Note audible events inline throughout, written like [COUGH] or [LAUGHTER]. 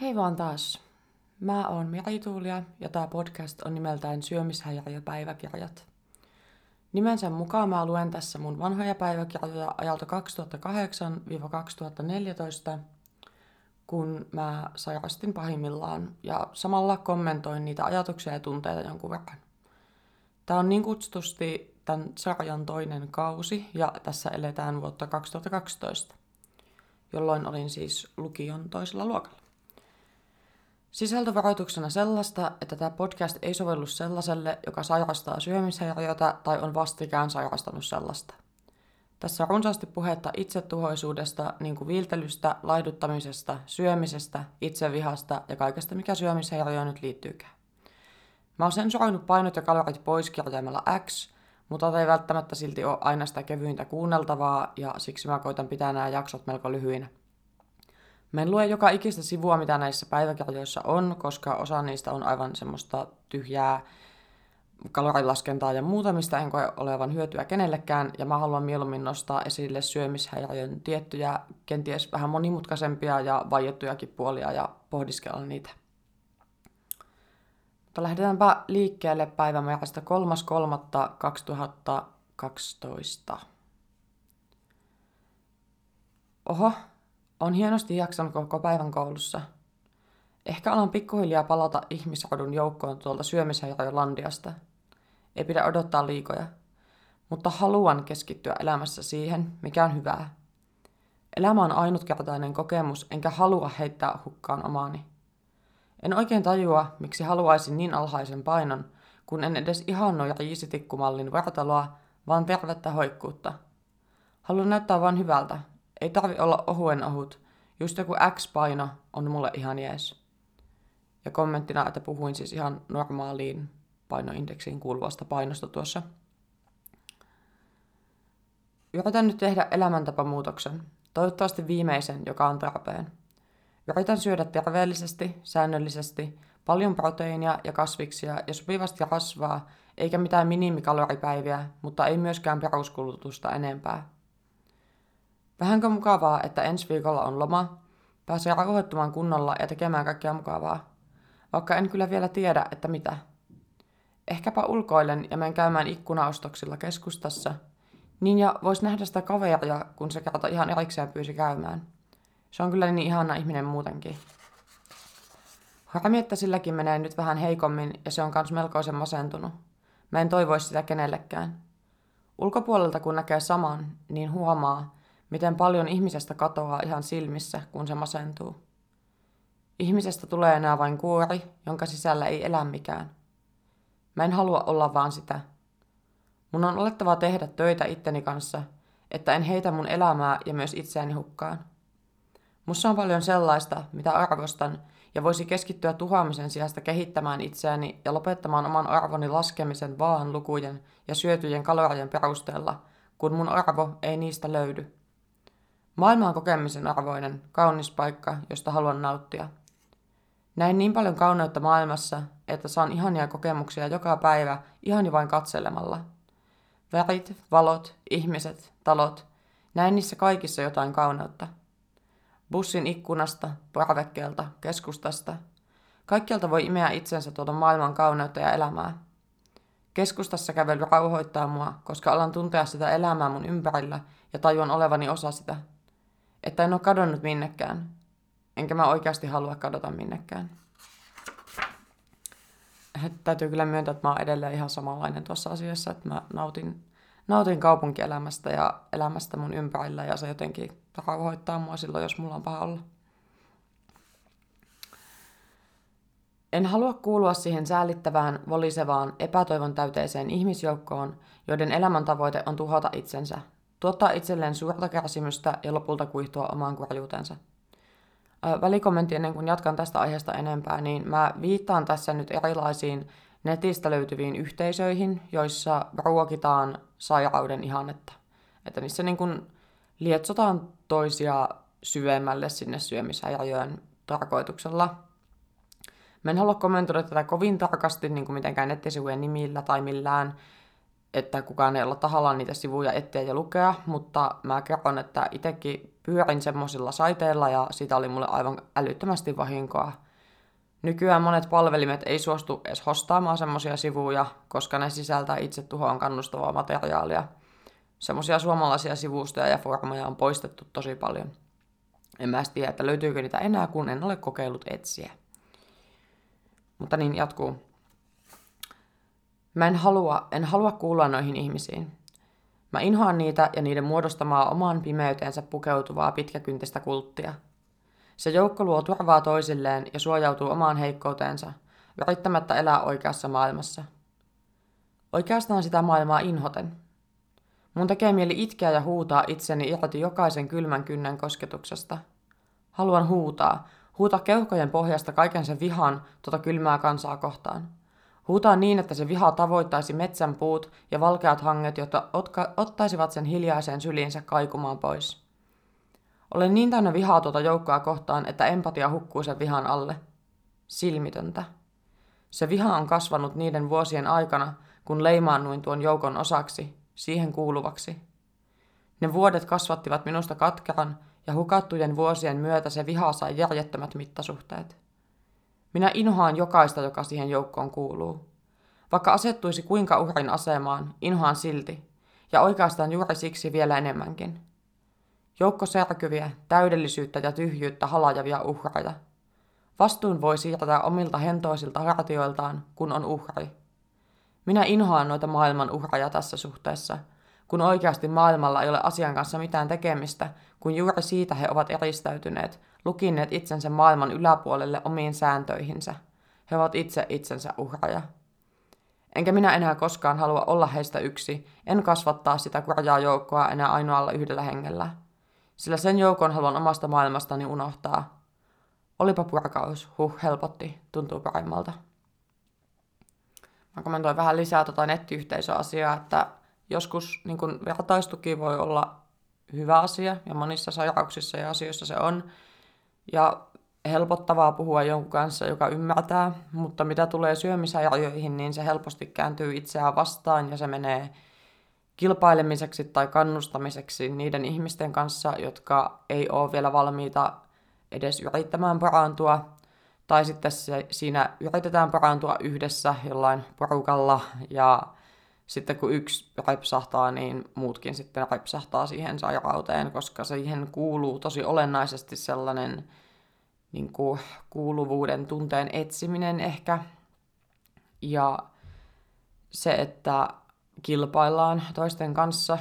Hei vaan taas. Mä oon Miri Tuulia ja tää podcast on nimeltään Syömishäiriöpäiväkirjat. Nimensä mukaan mä luen tässä mun vanhoja päiväkirjoja ajalta 2008-2014, kun mä sairastin pahimmillaan ja samalla kommentoin niitä ajatuksia ja tunteita jonkun verran. Tää on niin kutsutusti tämän sarjan toinen kausi ja tässä eletään vuotta 2012, jolloin olin siis lukion toisella luokalla. Sisältövaroituksena sellaista, että tämä podcast ei sovellu sellaiselle, joka sairastaa syömishäiriötä tai on vastikään sairastanut sellaista. Tässä on runsaasti puhetta itsetuhoisuudesta, niin kuin viiltelystä, laiduttamisesta, syömisestä, itsevihasta ja kaikesta, mikä syömishäiriöön nyt liittyykään. Mä oon sensuroinut painot ja kalorit pois kirjaimella X, mutta ei välttämättä silti ole aina sitä kevyintä kuunneltavaa, ja siksi mä koitan pitää nämä jaksot melko lyhyinä. Mä en lue joka ikistä sivua, mitä näissä päiväkirjoissa on, koska osa niistä on aivan semmoista tyhjää kalorilaskentaa ja muuta, mistä en koe olevan hyötyä kenellekään, ja mä haluan mieluummin nostaa esille syömishäiriön tiettyjä, kenties vähän monimutkaisempia ja vaiettujakin puolia ja pohdiskella niitä. Mutta lähdetäänpä liikkeelle päivämäärästä 3.3.2012. Oho, on hienosti jaksanut koko päivän koulussa. Ehkä alan pikkuhiljaa palata ihmisrodun joukkoon tuolta syömishäiriölandiasta. Ei pidä odottaa liikoja. Mutta haluan keskittyä elämässä siihen, mikä on hyvää. Elämä on ainutkertainen kokemus, enkä halua heittää hukkaan omaani. En oikein tajua, miksi haluaisin niin alhaisen painon, kun en edes ihannoi riisitikkumallin vartaloa, vaan tervettä hoikkuutta. Haluan näyttää vain hyvältä, ei tarvi olla ohuen ohut. Just joku X-paino on mulle ihan jees. Ja kommenttina, että puhuin siis ihan normaaliin painoindeksiin kuuluvasta painosta tuossa. Yritän nyt tehdä elämäntapamuutoksen, toivottavasti viimeisen, joka on tarpeen. Yritän syödä terveellisesti, säännöllisesti, paljon proteiinia ja kasviksia ja sopivasti rasvaa, eikä mitään minimikaloripäiviä, mutta ei myöskään peruskulutusta enempää. Vähänkö mukavaa, että ensi viikolla on loma, pääsee rauhoittumaan kunnolla ja tekemään kaikkea mukavaa. Vaikka en kyllä vielä tiedä, että mitä. Ehkäpä ulkoilen ja menen käymään ikkunaostoksilla keskustassa. Niin ja vois nähdä sitä kaveria, kun se kerta ihan erikseen pyysi käymään. Se on kyllä niin ihana ihminen muutenkin. Harmi, että silläkin menee nyt vähän heikommin ja se on kans melkoisen masentunut. Mä en toivoisi sitä kenellekään. Ulkopuolelta kun näkee saman, niin huomaa, miten paljon ihmisestä katoaa ihan silmissä, kun se masentuu. Ihmisestä tulee enää vain kuori, jonka sisällä ei elä mikään. Mä en halua olla vaan sitä. Mun on olettava tehdä töitä itteni kanssa, että en heitä mun elämää ja myös itseäni hukkaan. Mussa on paljon sellaista, mitä arvostan, ja voisi keskittyä tuhoamisen sijasta kehittämään itseäni ja lopettamaan oman arvoni laskemisen vaan lukujen ja syötyjen kalorien perusteella, kun mun arvo ei niistä löydy. Maailma on kokemisen arvoinen, kaunis paikka, josta haluan nauttia. Näin niin paljon kauneutta maailmassa, että saan ihania kokemuksia joka päivä ihan vain katselemalla. Värit, valot, ihmiset, talot, näin niissä kaikissa jotain kauneutta. Bussin ikkunasta, parvekkeelta, keskustasta. Kaikkialta voi imeä itsensä tuota maailman kauneutta ja elämää. Keskustassa kävely rauhoittaa mua, koska alan tuntea sitä elämää mun ympärillä ja tajuan olevani osa sitä – että en ole kadonnut minnekään. Enkä mä oikeasti halua kadota minnekään. Täytyy kyllä myöntää, että mä oon edelleen ihan samanlainen tuossa asiassa, että mä nautin, nautin kaupunkielämästä ja elämästä mun ympärillä ja se jotenkin rauhoittaa mua silloin, jos mulla on paha olla. En halua kuulua siihen säällittävään, volisevaan, epätoivon täyteiseen ihmisjoukkoon, joiden elämäntavoite on tuhota itsensä tuottaa itselleen suurta kärsimystä ja lopulta kuihtua omaan kurjuutensa. Välikommentti ennen kuin jatkan tästä aiheesta enempää, niin mä viittaan tässä nyt erilaisiin netistä löytyviin yhteisöihin, joissa ruokitaan sairauden ihannetta. Että niissä niin kuin lietsotaan toisia syvemmälle sinne syömishäiriöön tarkoituksella. Mä en halua kommentoida tätä kovin tarkasti niin kuin mitenkään nettisivujen nimillä tai millään, että kukaan ei olla tahallaan niitä sivuja etsiä ja lukea, mutta mä kerron, että itsekin pyörin semmoisilla saiteilla ja siitä oli mulle aivan älyttömästi vahinkoa. Nykyään monet palvelimet ei suostu edes hostaamaan semmoisia sivuja, koska ne sisältää itse tuhoon kannustavaa materiaalia. Semmoisia suomalaisia sivustoja ja foorumeja on poistettu tosi paljon. En mä tiedä, että löytyykö niitä enää, kun en ole kokeillut etsiä. Mutta niin jatkuu. Mä en halua, en halua kuulla noihin ihmisiin. Mä inhoan niitä ja niiden muodostamaa omaan pimeyteensä pukeutuvaa pitkäkyntistä kulttia. Se joukko luo turvaa toisilleen ja suojautuu omaan heikkouteensa, yrittämättä elää oikeassa maailmassa. Oikeastaan sitä maailmaa inhoten. Mun tekee mieli itkeä ja huutaa itseni irti jokaisen kylmän kynnen kosketuksesta. Haluan huutaa, huutaa keuhkojen pohjasta kaiken sen vihan tuota kylmää kansaa kohtaan. Huutaa niin, että se viha tavoittaisi metsän puut ja valkeat hanget, jotta otka, ottaisivat sen hiljaiseen syliinsä kaikumaan pois. Olen niin täynnä vihaa tuota joukkoa kohtaan, että empatia hukkuu sen vihan alle. Silmitöntä. Se viha on kasvanut niiden vuosien aikana, kun leimaannuin tuon joukon osaksi, siihen kuuluvaksi. Ne vuodet kasvattivat minusta katkeran, ja hukattujen vuosien myötä se viha sai järjettömät mittasuhteet. Minä inhoan jokaista, joka siihen joukkoon kuuluu. Vaikka asettuisi kuinka uhrin asemaan, inhoan silti, ja oikeastaan juuri siksi vielä enemmänkin. Joukko särkyviä, täydellisyyttä ja tyhjyyttä halajavia uhreja. Vastuun voi siirtää omilta hentoisilta hartioiltaan, kun on uhri. Minä inhoan noita maailman uhreja tässä suhteessa, kun oikeasti maailmalla ei ole asian kanssa mitään tekemistä, kun juuri siitä he ovat eristäytyneet, lukinneet itsensä maailman yläpuolelle omiin sääntöihinsä. He ovat itse itsensä uhraja. Enkä minä enää koskaan halua olla heistä yksi, en kasvattaa sitä kurjaa joukkoa enää ainoalla yhdellä hengellä. Sillä sen joukon haluan omasta maailmastani unohtaa. Olipa purkaus, huh, helpotti, tuntuu paremmalta. Mä kommentoin vähän lisää tota nettiyhteisöasiaa, että joskus niin kun vertaistuki voi olla hyvä asia ja monissa sairauksissa ja asioissa se on. Ja helpottavaa puhua jonkun kanssa, joka ymmärtää, mutta mitä tulee syömishäiriöihin, niin se helposti kääntyy itseään vastaan ja se menee kilpailemiseksi tai kannustamiseksi niiden ihmisten kanssa, jotka ei ole vielä valmiita edes yrittämään parantua. Tai sitten se, siinä yritetään parantua yhdessä jollain porukalla ja sitten kun yksi repsahtaa, niin muutkin sitten repsahtaa siihen sairauteen, koska siihen kuuluu tosi olennaisesti sellainen niin kuin, kuuluvuuden tunteen etsiminen ehkä. Ja se, että kilpaillaan toisten kanssa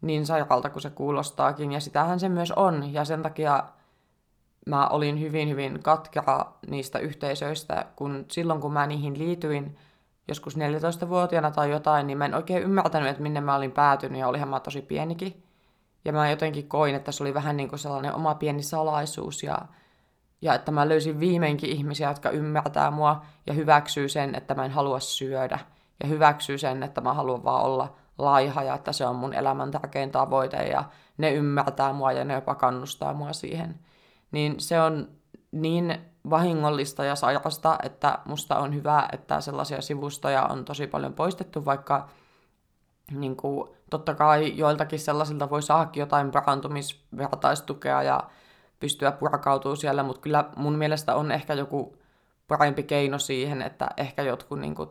niin sairaalta kuin se kuulostaakin, ja sitähän se myös on, ja sen takia mä olin hyvin, hyvin katkera niistä yhteisöistä, kun silloin kun mä niihin liityin, joskus 14-vuotiaana tai jotain, niin mä en oikein ymmärtänyt, että minne mä olin päätynyt ja olihan mä tosi pienikin. Ja mä jotenkin koin, että se oli vähän niin kuin sellainen oma pieni salaisuus ja, ja että mä löysin viimeinkin ihmisiä, jotka ymmärtää mua ja hyväksyy sen, että mä en halua syödä. Ja hyväksyy sen, että mä haluan vaan olla laiha ja että se on mun elämän tärkein tavoite ja ne ymmärtää mua ja ne jopa kannustaa mua siihen. Niin se on niin vahingollista ja sairasta, että musta on hyvä, että sellaisia sivustoja on tosi paljon poistettu, vaikka niin kuin, totta kai joiltakin sellaisilta voi saakin jotain parantumisvertaistukea ja pystyä purkautumaan siellä, mutta kyllä mun mielestä on ehkä joku parempi keino siihen, että ehkä jotkut niin kuin,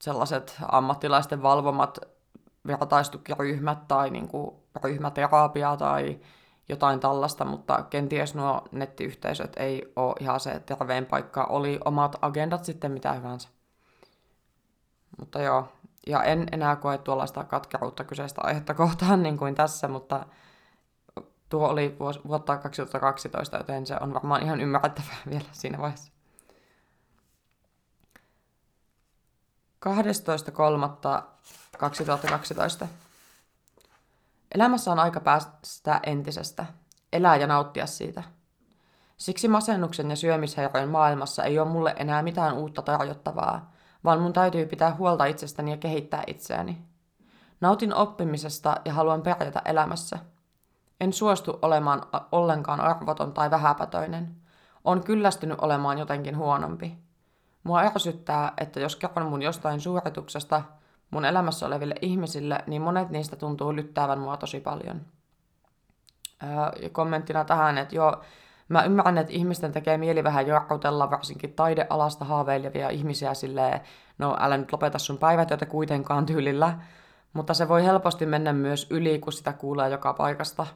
sellaiset ammattilaisten valvomat vertaistukiryhmät tai niin kuin, ryhmäterapia tai jotain tällaista, mutta kenties nuo nettiyhteisöt ei ole ihan se terveen paikka. Oli omat agendat sitten mitä hyvänsä. Mutta joo, ja en enää koe tuollaista katkeruutta kyseistä aihetta kohtaan [LAUGHS] niin kuin tässä, mutta tuo oli vuotta 2012, joten se on varmaan ihan ymmärrettävää [LAUGHS] vielä siinä vaiheessa. 12.3.2012 Elämässä on aika päästä entisestä, elää ja nauttia siitä. Siksi masennuksen ja syömishäiriön maailmassa ei ole mulle enää mitään uutta tarjottavaa, vaan mun täytyy pitää huolta itsestäni ja kehittää itseäni. Nautin oppimisesta ja haluan pärjätä elämässä. En suostu olemaan ollenkaan arvoton tai vähäpätöinen. On kyllästynyt olemaan jotenkin huonompi. Mua ärsyttää, että jos kerron mun jostain suorituksesta, mun elämässä oleville ihmisille, niin monet niistä tuntuu lyttäävän mua tosi paljon. Ja kommenttina tähän, että joo, mä ymmärrän, että ihmisten tekee mieli vähän jarrutella varsinkin taidealasta haaveilevia ihmisiä silleen, no älä nyt lopeta sun päivätyötä kuitenkaan tyylillä, mutta se voi helposti mennä myös yli, kun sitä kuulee joka paikasta.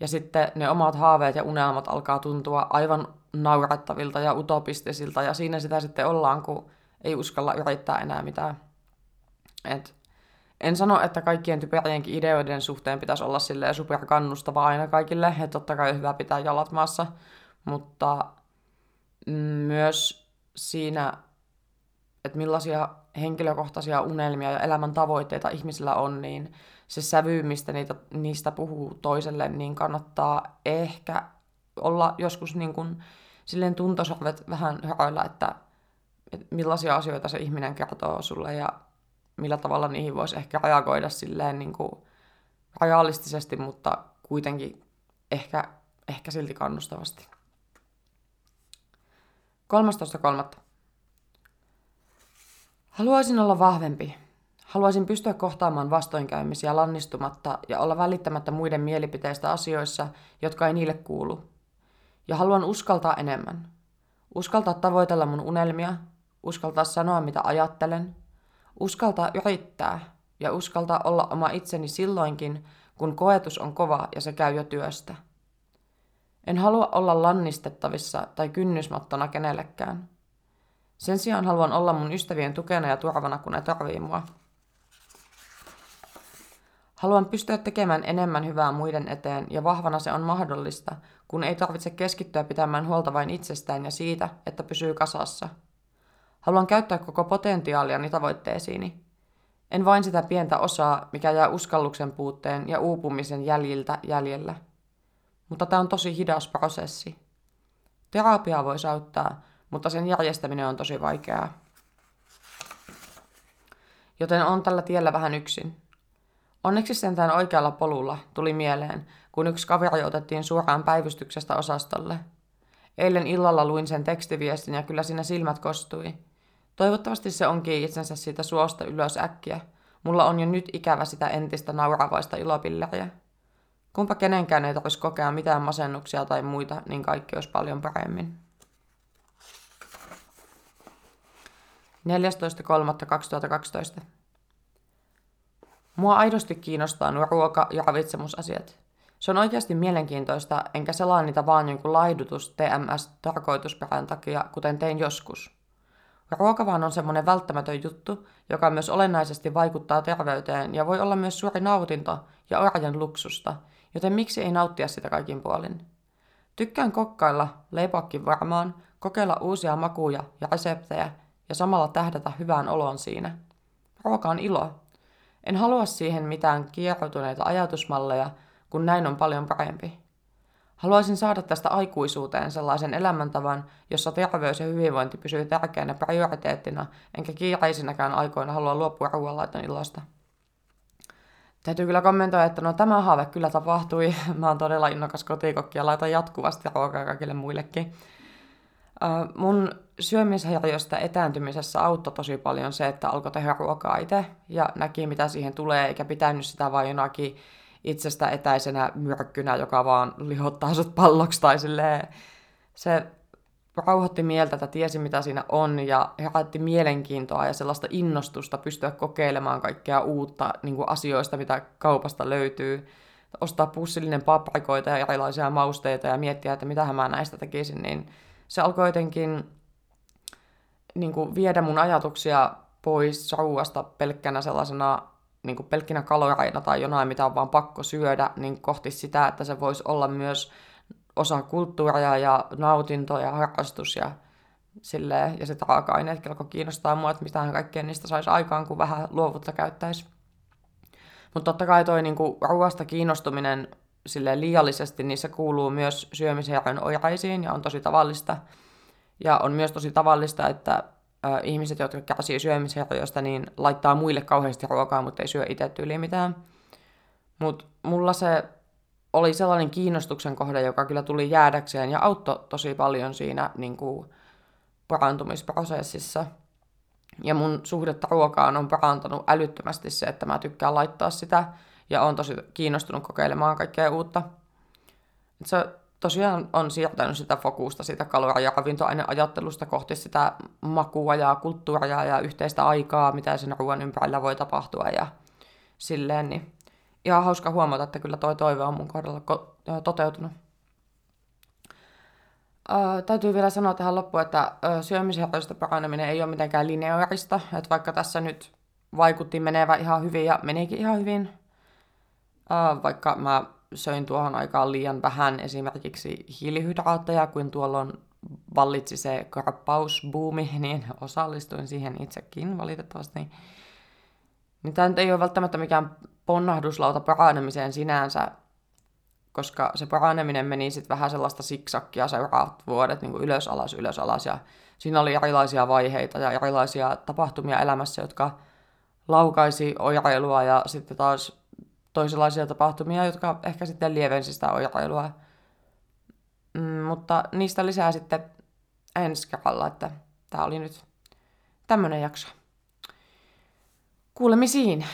Ja sitten ne omat haaveet ja unelmat alkaa tuntua aivan naurettavilta ja utopistisilta, ja siinä sitä sitten ollaan, kun ei uskalla yrittää enää mitään. Et en sano, että kaikkien typerienkin ideoiden suhteen pitäisi olla silleen superkannustava aina kaikille, että totta kai hyvä pitää jalat maassa, mutta myös siinä, että millaisia henkilökohtaisia unelmia ja elämän tavoitteita ihmisillä on, niin se sävy, mistä niitä, niistä puhuu toiselle, niin kannattaa ehkä olla joskus niin kuin, silleen tuntosorvet vähän höröillä, että, että millaisia asioita se ihminen kertoo sulle ja millä tavalla niihin voisi ehkä reagoida silleen niin kuin realistisesti, mutta kuitenkin ehkä, ehkä silti kannustavasti. 13.3. Haluaisin olla vahvempi. Haluaisin pystyä kohtaamaan vastoinkäymisiä lannistumatta ja olla välittämättä muiden mielipiteistä asioissa, jotka ei niille kuulu. Ja haluan uskaltaa enemmän. Uskaltaa tavoitella mun unelmia, uskaltaa sanoa mitä ajattelen, uskaltaa yrittää ja uskaltaa olla oma itseni silloinkin, kun koetus on kova ja se käy jo työstä. En halua olla lannistettavissa tai kynnysmattona kenellekään. Sen sijaan haluan olla mun ystävien tukena ja turvana, kun ne tarvii mua. Haluan pystyä tekemään enemmän hyvää muiden eteen ja vahvana se on mahdollista, kun ei tarvitse keskittyä pitämään huolta vain itsestään ja siitä, että pysyy kasassa. Haluan käyttää koko potentiaaliani tavoitteisiini. En vain sitä pientä osaa, mikä jää uskalluksen puutteen ja uupumisen jäljiltä jäljellä. Mutta tämä on tosi hidas prosessi. Terapiaa voi auttaa, mutta sen järjestäminen on tosi vaikeaa. Joten on tällä tiellä vähän yksin. Onneksi sentään oikealla polulla tuli mieleen, kun yksi kaveri otettiin suoraan päivystyksestä osastolle. Eilen illalla luin sen tekstiviestin ja kyllä siinä silmät kostui. Toivottavasti se onkin itsensä siitä suosta ylös äkkiä. Mulla on jo nyt ikävä sitä entistä nauravaista ilopilleriä. Kumpa kenenkään ei tarvitsisi kokea mitään masennuksia tai muita, niin kaikki olisi paljon paremmin. 14.3.2012 Mua aidosti kiinnostaa nuo ruoka- ja ravitsemusasiat. Se on oikeasti mielenkiintoista, enkä selaa niitä vaan jonkun laidutus TMS-tarkoitusperän takia, kuten tein joskus. Ruoka vaan on semmoinen välttämätön juttu, joka myös olennaisesti vaikuttaa terveyteen ja voi olla myös suuri nautinto ja arjen luksusta, joten miksi ei nauttia sitä kaikin puolin? Tykkään kokkailla, leipoakin varmaan, kokeilla uusia makuja ja reseptejä ja samalla tähdätä hyvään oloon siinä. Ruoka on ilo. En halua siihen mitään kierroutuneita ajatusmalleja, kun näin on paljon parempi. Haluaisin saada tästä aikuisuuteen sellaisen elämäntavan, jossa terveys ja hyvinvointi pysyy tärkeänä prioriteettina, enkä kiireisinäkään aikoina halua luopua ruoanlaiton ilosta. Täytyy kyllä kommentoida, että no tämä haave kyllä tapahtui. [LAUGHS] Mä oon todella innokas kotikokki ja laitan jatkuvasti ruokaa kaikille muillekin. Mun syömishäiriöstä etääntymisessä auttoi tosi paljon se, että alkoi tehdä ruokaa itse ja näki mitä siihen tulee, eikä pitänyt sitä vain jonakin itsestä etäisenä myrkkynä, joka vaan lihottaa sut palloksi tai silleen. Se rauhoitti mieltä, että tiesi mitä siinä on ja herätti mielenkiintoa ja sellaista innostusta pystyä kokeilemaan kaikkea uutta niin kuin asioista, mitä kaupasta löytyy. Ostaa pussillinen paprikoita ja erilaisia mausteita ja miettiä, että mitä mä näistä tekisin, niin se alkoi jotenkin niin kuin viedä mun ajatuksia pois ruuasta pelkkänä sellaisena niin kuin pelkkinä kaloreina tai jonain, mitä on vaan pakko syödä, niin kohti sitä, että se voisi olla myös osa kulttuuria ja nautinto ja harrastus ja silleen, ja se raaka-aineet alkoi kiinnostaa mua, että mitään kaikkea niistä saisi aikaan, kun vähän luovuutta käyttäisi. Mutta totta kai toi niinku ruoasta kiinnostuminen sille liiallisesti, niin se kuuluu myös syömishäiriön oireisiin ja on tosi tavallista. Ja on myös tosi tavallista, että ihmiset, jotka kärsii syömishäiriöstä, niin laittaa muille kauheasti ruokaa, mutta ei syö itse tyyliin mitään. Mutta mulla se oli sellainen kiinnostuksen kohde, joka kyllä tuli jäädäkseen ja auttoi tosi paljon siinä niin kuin, parantumisprosessissa. Ja mun suhdetta ruokaan on parantanut älyttömästi se, että mä tykkään laittaa sitä ja on tosi kiinnostunut kokeilemaan kaikkea uutta. Se tosiaan on siirtänyt sitä fokusta sitä kaloria- ja ravintoaineajattelusta kohti sitä makua ja kulttuuria ja yhteistä aikaa, mitä sen ruoan ympärillä voi tapahtua ja silleen, niin ihan hauska huomata, että kyllä toi toive on mun kohdalla ko- toteutunut. Äh, täytyy vielä sanoa tähän loppuun, että syömishäiriöistä paraneminen ei ole mitenkään lineaarista, että vaikka tässä nyt vaikutti menevä ihan hyvin ja menikin ihan hyvin, äh, vaikka mä söin tuohon aikaan liian vähän esimerkiksi hiilihydraatteja, kuin tuolloin vallitsi se karppausbuumi, [LAUGHS] niin osallistuin siihen itsekin valitettavasti. Niin tämä nyt ei ole välttämättä mikään ponnahduslauta paranemiseen sinänsä, koska se paraneminen meni sitten vähän sellaista siksakkia seuraavat vuodet niin kuin ylös alas, ylös alas, ja siinä oli erilaisia vaiheita ja erilaisia tapahtumia elämässä, jotka laukaisi oireilua ja sitten taas toisenlaisia tapahtumia, jotka ehkä sitten lievensi sitä oireilua. Mm, mutta niistä lisää sitten ensi kerralla, että tämä oli nyt tämmöinen jakso. Kuulemisiin.